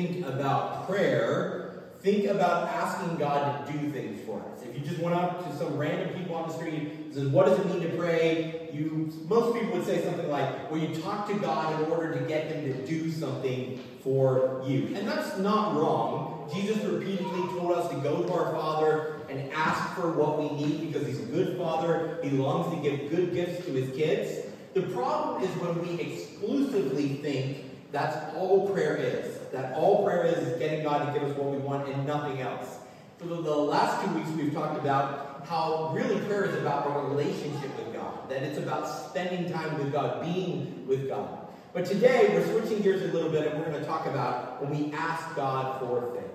think about prayer, think about asking God to do things for us. If you just went up to some random people on the street and says, "What does it mean to pray?" You most people would say something like, "Well, you talk to God in order to get Him to do something for you," and that's not wrong. Jesus repeatedly told us to go to our Father and ask for what we need because He's a good Father. He longs to give good gifts to His kids. The problem is when we exclusively think that's all prayer is. That all prayer is is getting God to give us what we want and nothing else. For the last two weeks, we've talked about how really prayer is about a relationship with God, that it's about spending time with God, being with God. But today, we're switching gears a little bit and we're going to talk about when we ask God for things.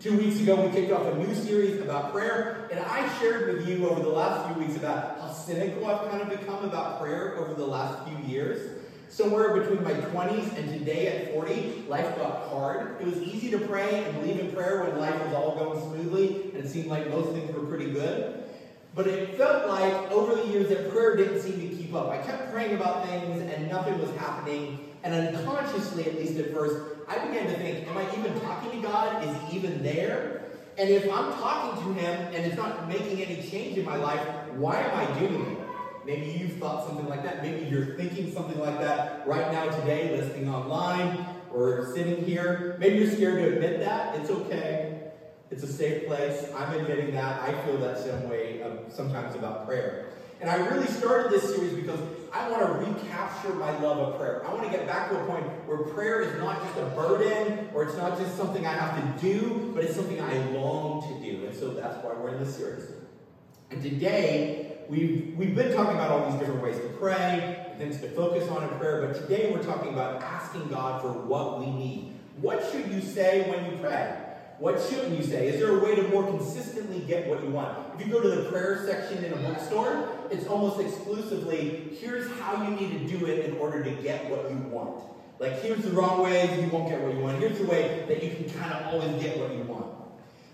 Two weeks ago, we kicked off a new series about prayer, and I shared with you over the last few weeks about how cynical I've kind of become about prayer over the last few years. Somewhere between my 20s and today at 40, life got hard. It was easy to pray and believe in prayer when life was all going smoothly and it seemed like most things were pretty good. But it felt like over the years that prayer didn't seem to keep up. I kept praying about things and nothing was happening. And unconsciously, at least at first, I began to think, am I even talking to God? Is he even there? And if I'm talking to him and it's not making any change in my life, why am I doing it? Maybe you've thought something like that. Maybe you're thinking something like that right now today, listening online or sitting here. Maybe you're scared to admit that. It's okay. It's a safe place. I'm admitting that. I feel that same way um, sometimes about prayer. And I really started this series because I want to recapture my love of prayer. I want to get back to a point where prayer is not just a burden or it's not just something I have to do, but it's something I long to do. And so that's why we're in this series. And today, we've, we've been talking about all these different ways to pray, things to focus on in prayer, but today we're talking about asking God for what we need. What should you say when you pray? What shouldn't you say? Is there a way to more consistently get what you want? If you go to the prayer section in a bookstore, it's almost exclusively here's how you need to do it in order to get what you want. Like, here's the wrong way, you won't get what you want. Here's the way that you can kind of always get what you want.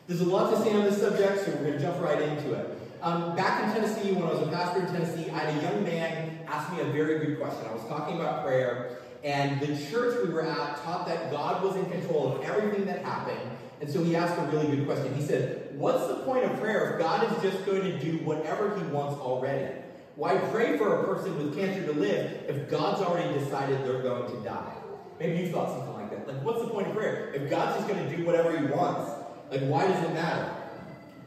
There's a lot to say on this subject, so we're going to jump right into it. Um, back in Tennessee, when I was a pastor in Tennessee, I had a young man ask me a very good question. I was talking about prayer, and the church we were at taught that God was in control of everything that happened. And so he asked a really good question. He said, What's the point of prayer if God is just going to do whatever he wants already? Why pray for a person with cancer to live if God's already decided they're going to die? Maybe you thought something like that. Like, what's the point of prayer? If God's just going to do whatever he wants, like, why does it matter?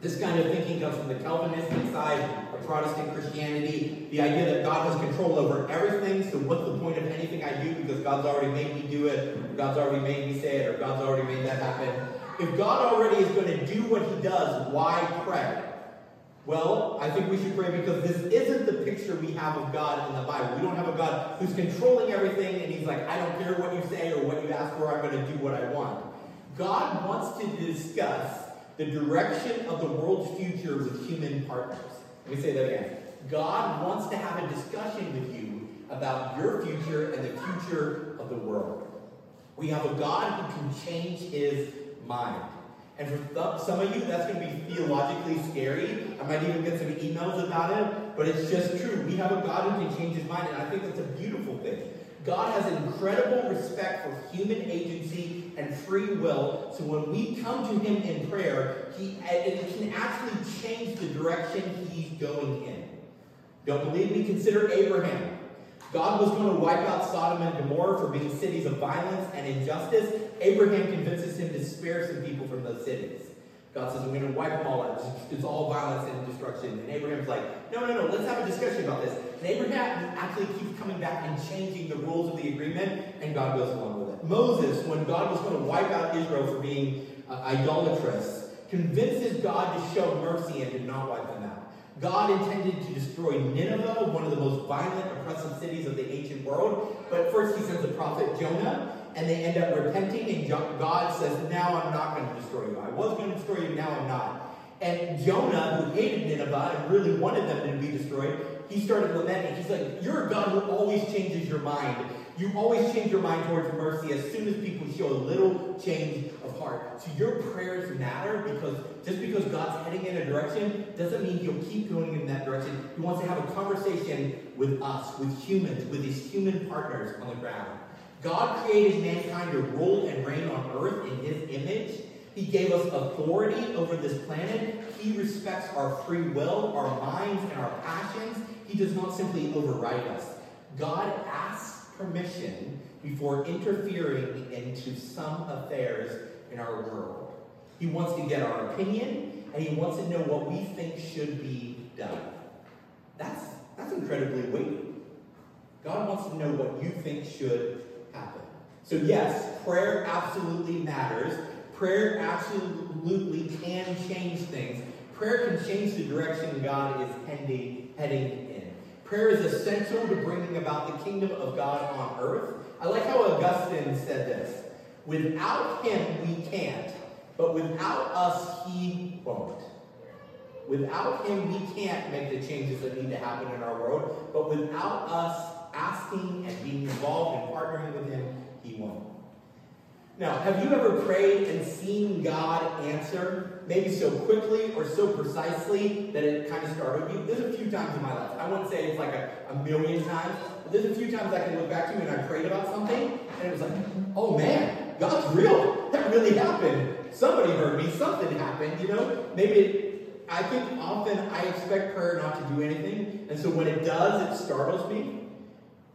This kind of thinking comes from the Calvinistic side of Protestant Christianity. The idea that God has control over everything, so what's the point of anything I do because God's already made me do it, or God's already made me say it, or God's already made that happen. If God already is going to do what he does, why pray? Well, I think we should pray because this isn't the picture we have of God in the Bible. We don't have a God who's controlling everything and he's like, I don't care what you say or what you ask for, I'm going to do what I want. God wants to discuss the direction of the world's future with human partners. Let me say that again. God wants to have a discussion with you about your future and the future of the world. We have a God who can change his mind. And for some of you, that's going to be theologically scary. I might even get some emails about it, but it's just true. We have a God who can change his mind, and I think that's a beautiful thing. God has incredible respect for human agency and free will. So when we come to Him in prayer, He it can actually change the direction He's going in. Don't believe me? Consider Abraham. God was going to wipe out Sodom and Gomorrah for being cities of violence and injustice. Abraham convinces him to spare some people from those cities. God says, I'm going to wipe them all out. It's all violence and destruction. And Abraham's like, no, no, no, let's have a discussion about this. And Abraham actually keeps coming back and changing the rules of the agreement, and God goes along with it. Moses, when God was going to wipe out Israel for being uh, idolatrous, convinces God to show mercy and to not wipe them out. God intended to destroy Nineveh, one of the most violent, oppressive cities of the ancient world. But first, he sends the prophet Jonah and they end up repenting, and God says, Now I'm not going to destroy you. I was going to destroy you, now I'm not. And Jonah, who hated Nineveh and really wanted them to be destroyed, he started lamenting. He's like, You're a God who always changes your mind. You always change your mind towards mercy as soon as people show a little change of heart. So your prayers matter because just because God's heading in a direction doesn't mean he'll keep going in that direction. He wants to have a conversation with us, with humans, with his human partners on the ground. God created mankind to rule and reign on earth in his image. He gave us authority over this planet. He respects our free will, our minds, and our passions. He does not simply override us. God asks permission before interfering into some affairs in our world. He wants to get our opinion, and he wants to know what we think should be done. That's, that's incredibly weighty. God wants to know what you think should. So, yes, prayer absolutely matters. Prayer absolutely can change things. Prayer can change the direction God is heading, heading in. Prayer is essential to bringing about the kingdom of God on earth. I like how Augustine said this Without him, we can't, but without us, he won't. Without him, we can't make the changes that need to happen in our world, but without us asking and being involved and partnering with him, he won't. Now, have you ever prayed and seen God answer, maybe so quickly or so precisely that it kind of startled you? There's a few times in my life. I wouldn't say it's like a, a million times, but there's a few times I can look back to and I prayed about something, and it was like, oh man, God's real. That really happened. Somebody heard me. Something happened, you know? Maybe it, I think often I expect prayer not to do anything, and so when it does, it startles me.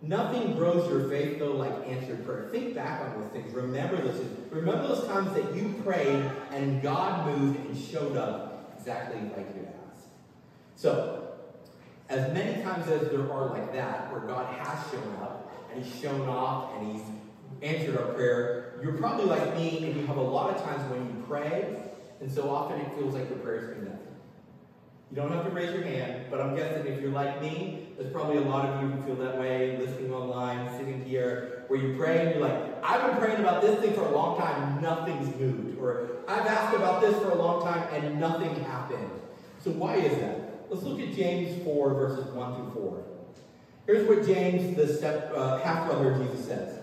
Nothing grows your faith, though, like answered prayer. Think back on those things. Remember those things. Remember those times that you prayed and God moved and showed up exactly like you asked. So, as many times as there are like that, where God has shown up and He's shown off and He's answered our prayer, you're probably like me and you have a lot of times when you pray, and so often it feels like your prayers mean nothing. You don't have to raise your hand, but I'm guessing if you're like me, there's probably a lot of you who feel that way, listening online, sitting here, where you pray and you're like, I've been praying about this thing for a long time, nothing's moved. Or I've asked about this for a long time and nothing happened. So why is that? Let's look at James 4, verses 1 through 4. Here's what James, the step, uh, half brother of Jesus, says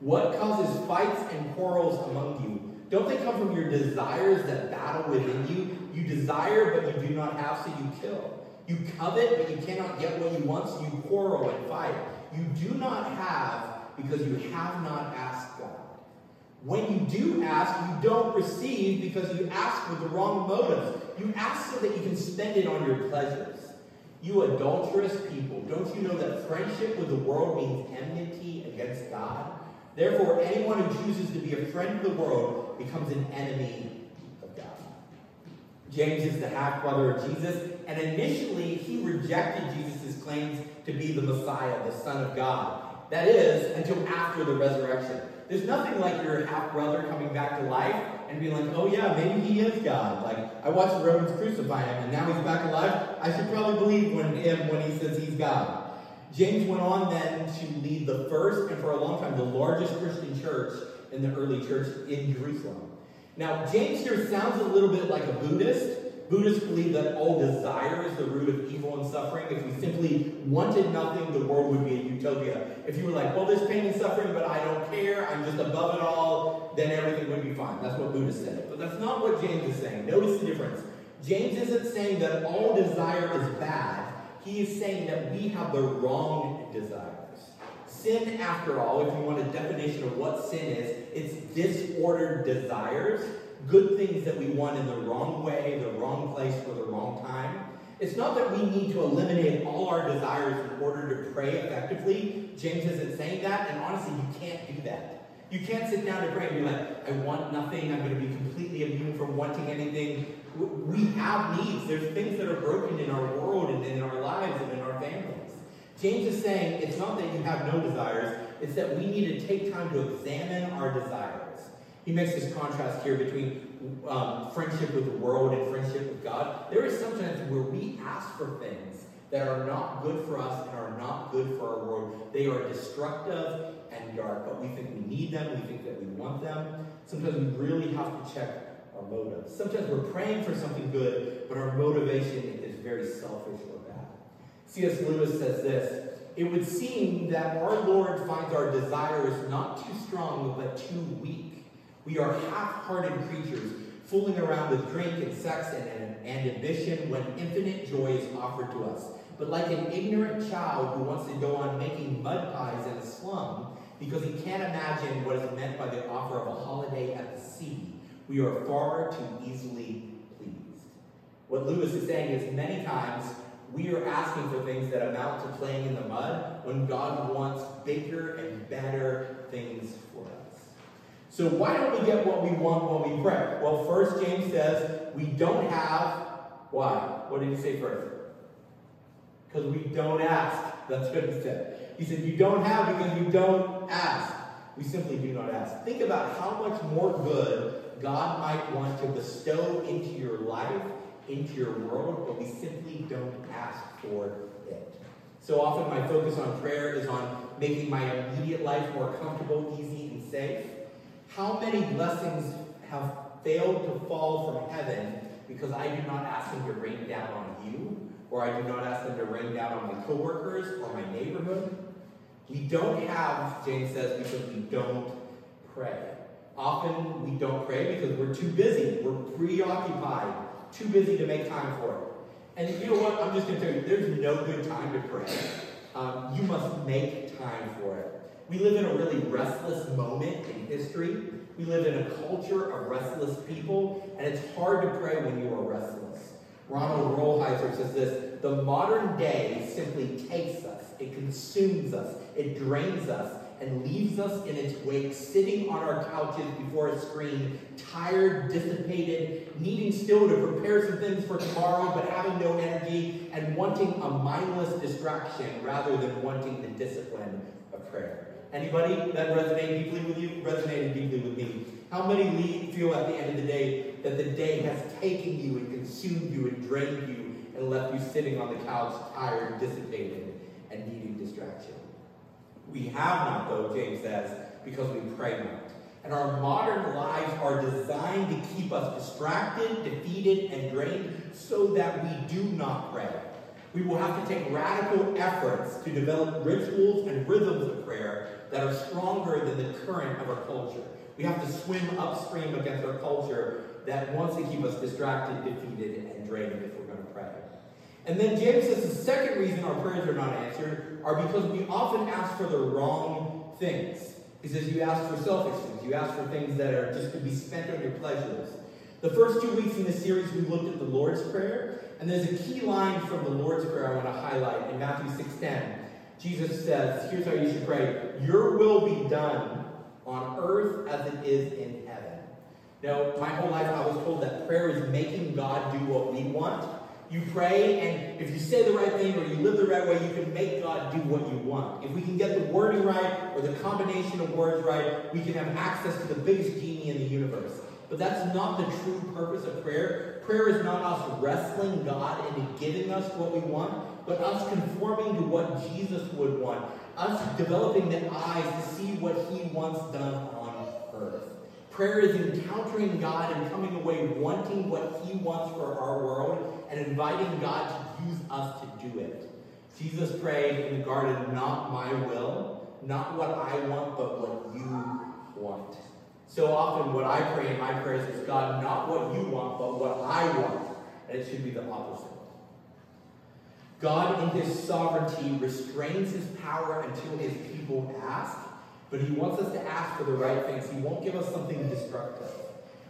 What causes fights and quarrels among you? Don't they come from your desires that battle within you? You desire, but you do not have, so you kill. You covet, but you cannot get what you want, so you quarrel and fight. You do not have because you have not asked God. When you do ask, you don't receive because you ask with the wrong motives. You ask so that you can spend it on your pleasures. You adulterous people, don't you know that friendship with the world means enmity against God? Therefore, anyone who chooses to be a friend of the world becomes an enemy. James is the half brother of Jesus, and initially he rejected Jesus' claims to be the Messiah, the Son of God. That is, until after the resurrection. There's nothing like your half brother coming back to life and being like, oh yeah, maybe he is God. Like, I watched the Romans crucify him and now he's back alive. I should probably believe when him when he says he's God. James went on then to lead the first and for a long time the largest Christian church in the early church in Jerusalem. Now, James here sounds a little bit like a Buddhist. Buddhists believe that all desire is the root of evil and suffering. If we simply wanted nothing, the world would be a utopia. If you were like, well, there's pain and suffering, but I don't care, I'm just above it all, then everything would be fine. That's what Buddhists say. But that's not what James is saying. Notice the difference. James isn't saying that all desire is bad. He is saying that we have the wrong desires. Sin, after all, if you want a definition of what sin is, it's disordered desires, good things that we want in the wrong way, the wrong place, for the wrong time. It's not that we need to eliminate all our desires in order to pray effectively. James isn't saying that, and honestly, you can't do that. You can't sit down to pray and be like, I want nothing, I'm going to be completely immune from wanting anything. We have needs. There's things that are broken in our world and in our lives and in our. James is saying it's not that you have no desires, it's that we need to take time to examine our desires. He makes this contrast here between um, friendship with the world and friendship with God. There is sometimes where we ask for things that are not good for us and are not good for our world. They are destructive and dark, but we think we need them, we think that we want them. Sometimes we really have to check our motives. Sometimes we're praying for something good, but our motivation is very selfish or bad. C.S. Lewis says this It would seem that our Lord finds our desires not too strong, but too weak. We are half hearted creatures, fooling around with drink and sex and, and, and ambition when infinite joy is offered to us. But like an ignorant child who wants to go on making mud pies in a slum, because he can't imagine what is meant by the offer of a holiday at the sea. We are far too easily pleased. What Lewis is saying is many times we are asking for things that amount to playing in the mud when God wants bigger and better things for us. So why don't we get what we want when we pray? Well, first James says we don't have why? What did he say first? Because we don't ask. That's what he said. He said you don't have because you don't ask. We simply do not ask. Think about how much more good God might want to bestow into your life into your world, but we simply don't ask for it. So often, my focus on prayer is on making my immediate life more comfortable, easy, and safe. How many blessings have failed to fall from heaven because I do not ask them to rain down on you, or I do not ask them to rain down on my coworkers or my neighborhood? We don't have, James says, because we don't pray. Often we don't pray because we're too busy, we're preoccupied, too busy to make time for it. And you know what? I'm just going to tell you, there's no good time to pray. Um, you must make time for it. We live in a really restless moment in history. We live in a culture of restless people, and it's hard to pray when you are restless. Ronald Rolheiser says this The modern day simply takes us, it consumes us, it drains us, and leaves us in its wake, sitting on our couches before a screen, tired, dissipated, needing still to prepare some things for tomorrow, but having no energy, and wanting a mindless distraction rather than wanting the discipline of prayer. Anybody that resonated deeply with you? Resonated deeply with me. How many feel at the end of the day that the day has taken you and consumed you and drained you and left you sitting on the couch, tired, dissipated, and needing distraction? We have not, though, James says, because we pray not. And our modern lives are designed to keep us distracted, defeated, and drained so that we do not pray. We will have to take radical efforts to develop rituals and rhythms of prayer that are stronger than the current of our culture. We have to swim upstream against our culture that wants to keep us distracted, defeated, and drained if we're going to pray. And then James says the second reason our prayers are not answered are because we often ask for the wrong things. He says you ask for selfish things, you ask for things that are just to be spent on your pleasures. The first two weeks in the series, we looked at the Lord's Prayer, and there's a key line from the Lord's Prayer I want to highlight in Matthew 6:10. Jesus says, here's how you should pray: Your will be done on earth as it is in heaven. Now, my whole life I was told that prayer is making God do what we want, you pray, and if you say the right thing or you live the right way, you can make God do what you want. If we can get the wording right or the combination of words right, we can have access to the biggest genie in the universe. But that's not the true purpose of prayer. Prayer is not us wrestling God into giving us what we want, but us conforming to what Jesus would want. Us developing the eyes to see what he wants done. Prayer is encountering God and coming away wanting what He wants for our world and inviting God to use us to do it. Jesus prayed in the garden, Not my will, not what I want, but what you want. So often, what I pray in my prayers is, God, not what you want, but what I want. And it should be the opposite. God, in His sovereignty, restrains His power until His people ask but he wants us to ask for the right things. He won't give us something destructive.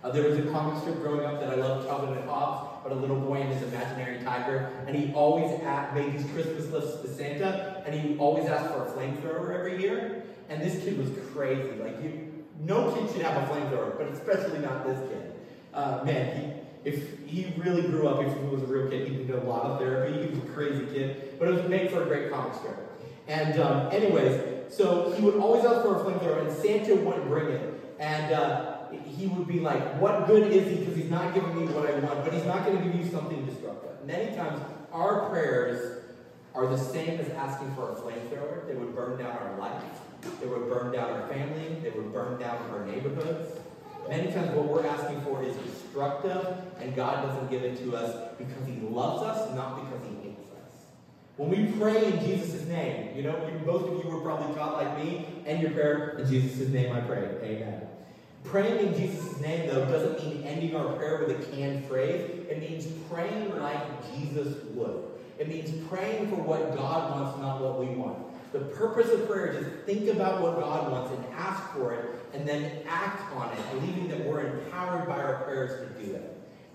Uh, there was a comic strip growing up that I loved, Calvin and Hobbes, but a little boy and his imaginary tiger, and he always at, made these Christmas lists to Santa, and he always asked for a flamethrower every year. And this kid was crazy. Like you, no kid should have a flamethrower, but especially not this kid. Uh, man, he, if he really grew up, if he was a real kid, he needed a lot of therapy. He was a crazy kid, but it was made for a great comic strip. And um, anyways, so he would always ask for a flamethrower, and Santa wouldn't bring it. And uh, he would be like, What good is he? Because he's not giving me what I want, but he's not going to give you something destructive. Many times, our prayers are the same as asking for a flamethrower. They would burn down our life, they would burn down our family, they would burn down our neighborhoods. Many times, what we're asking for is destructive, and God doesn't give it to us because He loves us, not because He when we pray in Jesus' name, you know, most of you were probably taught like me, and your prayer, in Jesus' name I pray. Amen. Praying in Jesus' name, though, doesn't mean ending our prayer with a canned phrase. It means praying like Jesus would. It means praying for what God wants, not what we want. The purpose of prayer is to think about what God wants and ask for it, and then act on it, believing that we're empowered by our prayers to do it.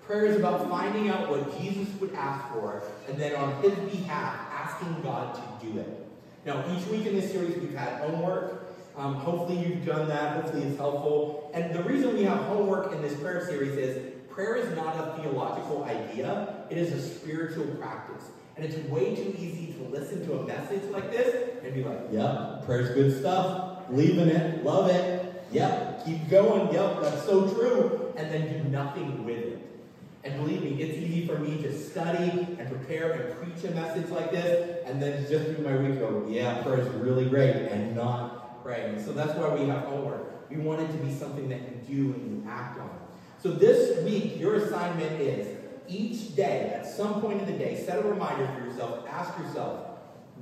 Prayer is about finding out what Jesus would ask for, and then on his behalf, asking God to do it. Now, each week in this series, we've had homework. Um, hopefully, you've done that. Hopefully, it's helpful. And the reason we have homework in this prayer series is prayer is not a theological idea, it is a spiritual practice. And it's way too easy to listen to a message like this and be like, yep, prayer's good stuff. In it. Love it. Yep, keep going. Yep, that's so true. And then do nothing with it. And believe me, it's easy for me to study and prepare and preach a message like this, and then just through my week go, yeah, prayer is really great, and not praying. So that's why we have homework. We want it to be something that you do and you act on. So this week, your assignment is each day, at some point in the day, set a reminder for yourself. Ask yourself,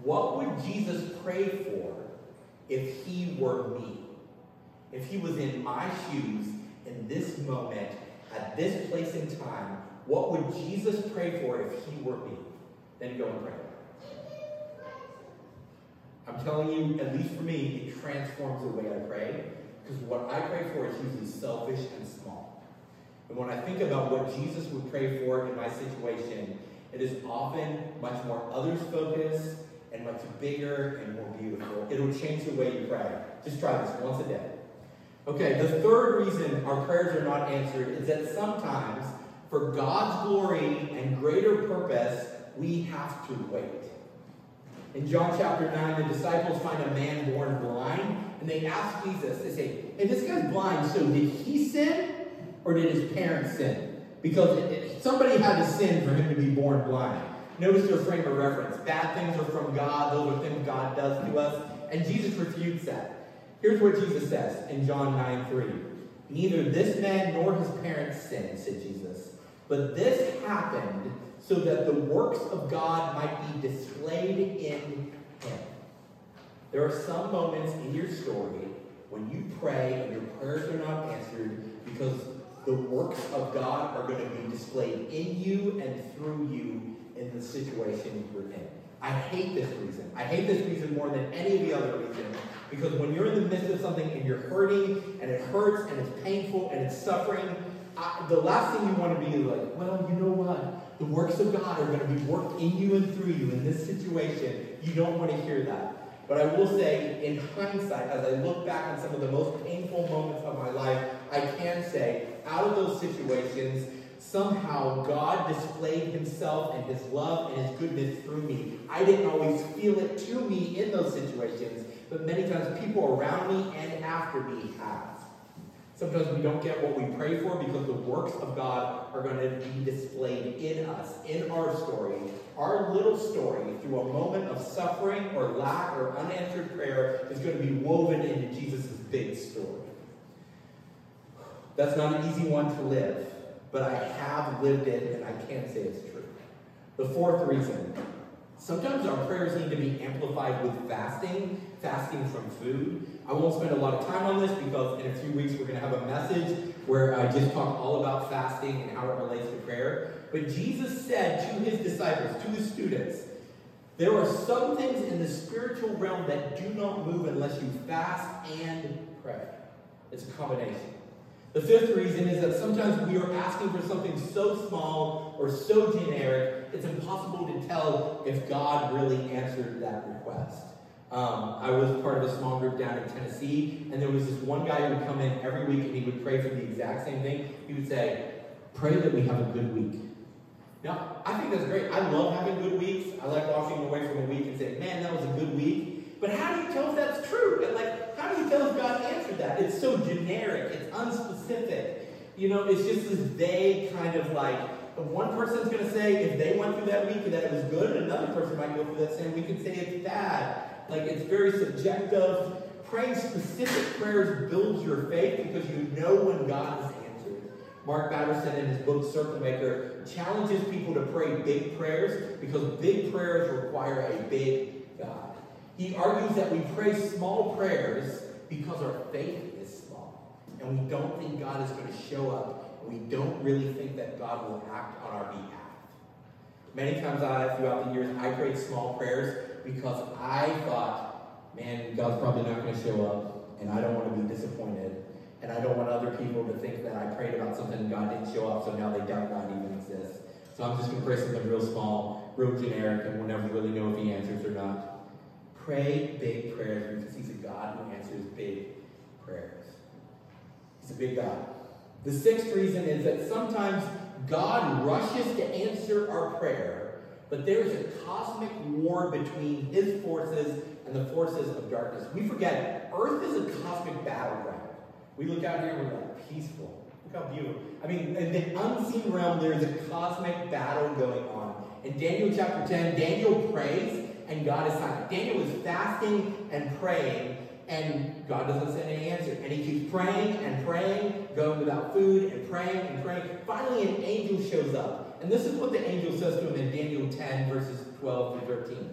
what would Jesus pray for if he were me? If he was in my shoes in this moment, at this place in time, what would Jesus pray for if he were me? Then go and pray. I'm telling you, at least for me, it transforms the way I pray. Because what I pray for is usually selfish and small. And when I think about what Jesus would pray for in my situation, it is often much more others focused and much bigger and more beautiful. It'll change the way you pray. Just try this once a day. Okay, the third reason our prayers are not answered is that sometimes, for God's glory and greater purpose, we have to wait. In John chapter 9, the disciples find a man born blind, and they ask Jesus, they say, Hey, this guy's blind, so did he sin or did his parents sin? Because somebody had to sin for him to be born blind. Notice their frame of reference. Bad things are from God, those are things God does to us. And Jesus refutes that. Here's what Jesus says in John 9 3. Neither this man nor his parents sinned, said Jesus. But this happened so that the works of God might be displayed in him. There are some moments in your story when you pray and your prayers are not answered because the works of God are going to be displayed in you and through you in the situation you're in. I hate this reason. I hate this reason more than any of the other reasons because when you're in the midst of something and you're hurting and it hurts and it's painful and it's suffering, I, the last thing you want to be like, well, you know what? The works of God are going to be worked in you and through you in this situation. You don't want to hear that. But I will say, in hindsight, as I look back on some of the most painful moments of my life, I can say, out of those situations, somehow God displayed himself and his love and his goodness through me. I didn't always feel it to me in those situations, but many times people around me and after me have. Sometimes we don't get what we pray for because the works of God are going to be displayed in us, in our story. Our little story, through a moment of suffering or lack or unanswered prayer, is going to be woven into Jesus' big story. That's not an easy one to live, but I have lived it and I can't say it's true. The fourth reason sometimes our prayers need to be amplified with fasting, fasting from food. I won't spend a lot of time on this because in a few weeks we're going to have a message where I just talk all about fasting and how it relates to prayer. But Jesus said to his disciples, to his students, there are some things in the spiritual realm that do not move unless you fast and pray. It's a combination. The fifth reason is that sometimes we are asking for something so small or so generic, it's impossible to tell if God really answered that request. Um, I was part of a small group down in Tennessee, and there was this one guy who would come in every week and he would pray for the exact same thing. He would say, Pray that we have a good week. Now, I think that's great. I love having good weeks. I like walking away from a week and saying, Man, that was a good week. But how do you tell if that's true? And like, how do you tell if God answered that? It's so generic, it's unspecific. You know, it's just this vague kind of like, one person's going to say if they went through that week that it was good, and another person might go through that same week and say it's bad. Like it's very subjective. Praying specific prayers builds your faith because you know when God has answered. Mark Batterson in his book Circle Maker challenges people to pray big prayers because big prayers require a big. He argues that we pray small prayers because our faith is small. And we don't think God is going to show up. And we don't really think that God will act on our behalf. Many times I, throughout the years, I prayed small prayers because I thought man, God's probably not going to show up, and I don't want to be disappointed. And I don't want other people to think that I prayed about something and God didn't show up, so now they doubt God even exists. So I'm just going to pray something real small, real generic, and we'll never really know if He answers or not. Pray big prayers because He's a God who answers big prayers. He's a big God. The sixth reason is that sometimes God rushes to answer our prayer, but there's a cosmic war between His forces and the forces of darkness. We forget Earth is a cosmic battleground. We look out here and we're like, peaceful. Look how beautiful. I mean, in the unseen realm, there is a cosmic battle going on. In Daniel chapter 10, Daniel prays and God is silent. Daniel is fasting and praying and God doesn't send any answer. And he keeps praying and praying, going without food and praying and praying. Finally, an angel shows up. And this is what the angel says to him in Daniel 10, verses 12 through 13.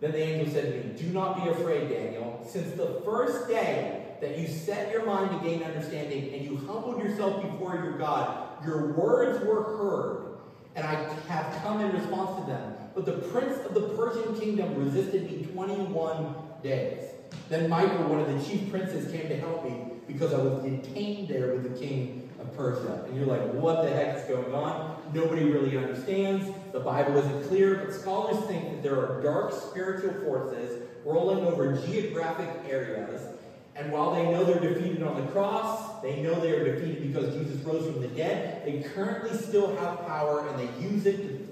Then the angel said to me, Do not be afraid, Daniel. Since the first day that you set your mind to gain understanding and you humbled yourself before your God. Your words were heard, and I have come in response to them. But the prince of the Persian kingdom resisted me 21 days. Then Michael, one of the chief princes, came to help me because I was detained there with the king of Persia. And you're like, what the heck is going on? Nobody really understands. The Bible isn't clear, but scholars think that there are dark spiritual forces rolling over geographic areas and while they know they're defeated on the cross, they know they are defeated because Jesus rose from the dead, they currently still have power and they use it to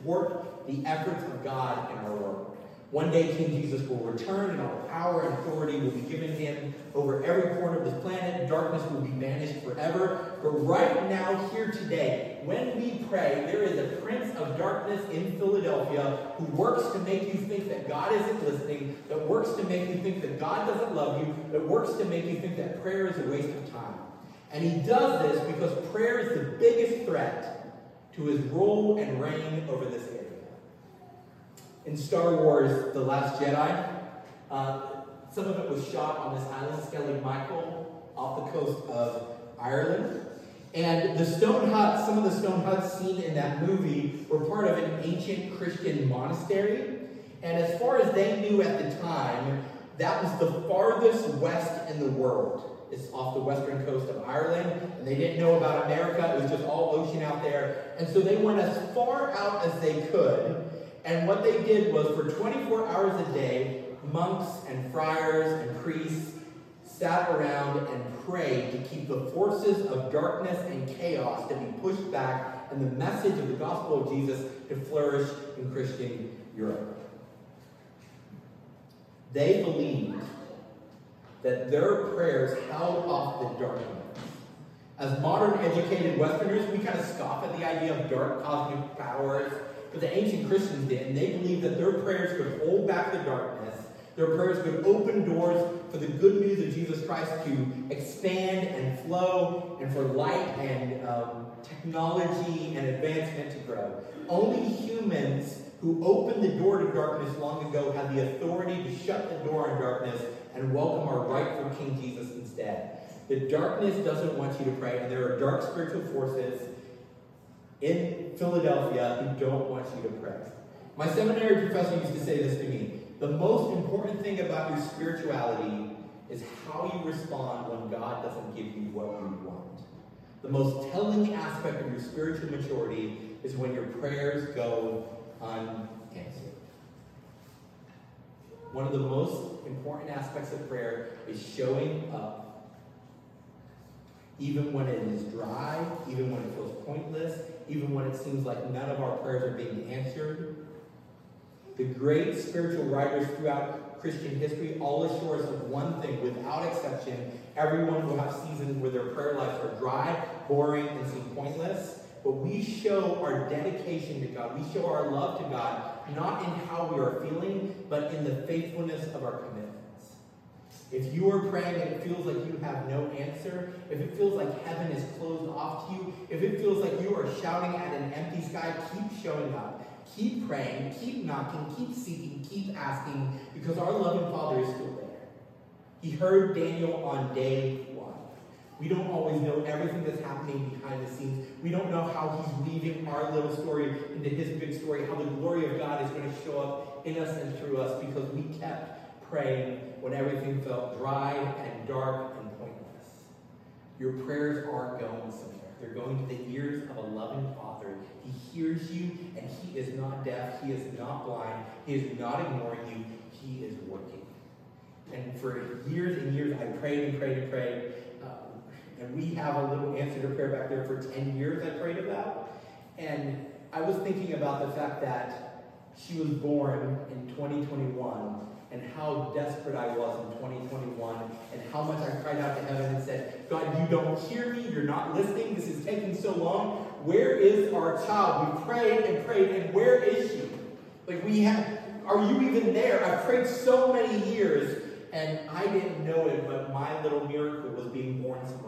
the efforts of God in our world. One day King Jesus will return and all power and authority will be given him over every corner of this planet. Darkness will be banished forever. But right now, here today, when we pray, there is a prince of darkness in Philadelphia who works to make you think that God isn't listening, that works to make you think that God doesn't love you, that works to make you think that prayer is a waste of time. And he does this because prayer is the biggest threat to his rule and reign over this area in Star Wars The Last Jedi. Uh, some of it was shot on this island, Skellig Michael, off the coast of Ireland. And the stone huts, some of the stone huts seen in that movie were part of an ancient Christian monastery. And as far as they knew at the time, that was the farthest west in the world. It's off the western coast of Ireland, and they didn't know about America. It was just all ocean out there. And so they went as far out as they could and what they did was for 24 hours a day, monks and friars and priests sat around and prayed to keep the forces of darkness and chaos to be pushed back and the message of the gospel of Jesus to flourish in Christian Europe. They believed that their prayers held off the darkness. As modern educated Westerners, we kind of scoff at the idea of dark cosmic powers but the ancient Christians did, and they believed that their prayers could hold back the darkness. Their prayers could open doors for the good news of Jesus Christ to expand and flow, and for light and um, technology and advancement to grow. Only humans who opened the door to darkness long ago had the authority to shut the door on darkness and welcome our rightful King Jesus instead. The darkness doesn't want you to pray, and there are dark spiritual forces in Philadelphia who don't want you to pray. My seminary professor used to say this to me the most important thing about your spirituality is how you respond when God doesn't give you what you want. The most telling aspect of your spiritual maturity is when your prayers go unanswered. One of the most important aspects of prayer is showing up even when it is dry, even when it feels pointless, even when it seems like none of our prayers are being answered. The great spiritual writers throughout Christian history all assure us of one thing without exception everyone will have seasons where their prayer lives are dry, boring, and seem pointless. But we show our dedication to God. We show our love to God, not in how we are feeling, but in the faithfulness of our commitments. If you are praying and it feels like you have no answer, if it feels like heaven is closed off to you, if it feels like you are shouting at an empty sky, keep showing up. Keep praying, keep knocking, keep seeking, keep asking, because our loving Father is still there. He heard Daniel on day. We don't always know everything that's happening behind the scenes. We don't know how he's weaving our little story into his big story, how the glory of God is going to show up in us and through us because we kept praying when everything felt dry and dark and pointless. Your prayers are going somewhere. They're going to the ears of a loving Father. He hears you, and He is not deaf. He is not blind. He is not ignoring you. He is working. And for years and years, I prayed and prayed and prayed. And we have a little answer to prayer back there for 10 years I prayed about. And I was thinking about the fact that she was born in 2021 and how desperate I was in 2021 and how much I cried out to heaven and said, God, you don't hear me. You're not listening. This is taking so long. Where is our child? We prayed and prayed, and where is she? Like, we have, are you even there? I've prayed so many years, and I didn't know it, but my little miracle was being born somewhere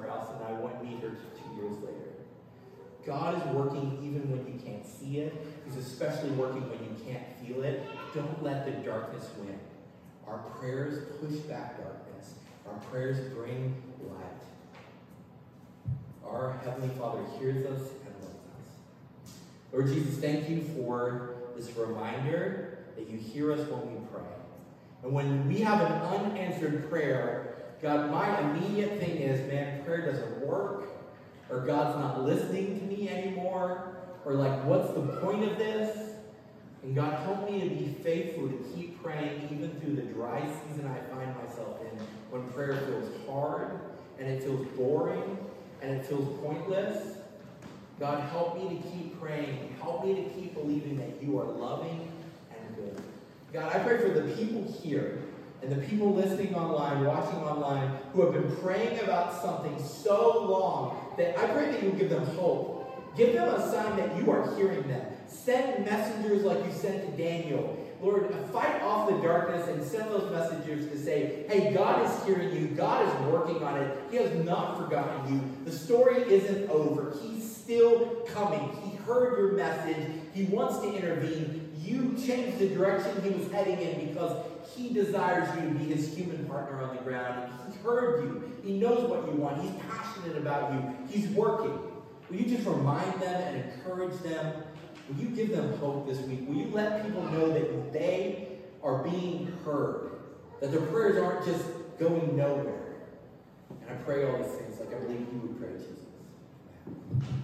her two years later. God is working even when you can't see it. He's especially working when you can't feel it. Don't let the darkness win. Our prayers push back darkness. Our prayers bring light. Our Heavenly Father hears us and loves us. Lord Jesus, thank you for this reminder that you hear us when we pray. And when we have an unanswered prayer, God, my immediate thing is, man, prayer doesn't work, or God's not listening to me anymore, or like, what's the point of this? And God, help me to be faithful to keep praying even through the dry season I find myself in when prayer feels hard and it feels boring and it feels pointless. God, help me to keep praying. Help me to keep believing that you are loving and good. God, I pray for the people here and the people listening online, watching online, who have been praying about something so long that I pray that you give them hope. Give them a sign that you are hearing them. Send messengers like you sent to Daniel. Lord, fight off the darkness and send those messengers to say, hey, God is hearing you. God is working on it. He has not forgotten you. The story isn't over. He's still coming. He heard your message. He wants to intervene. You changed the direction he was heading in because he desires you to be his human partner on the ground. He heard you. He knows what you want. He's passionate about you. He's working. Will you just remind them and encourage them Will you give them hope this week? Will you let people know that they are being heard? That their prayers aren't just going nowhere? And I pray all these things like I believe you would pray, Jesus.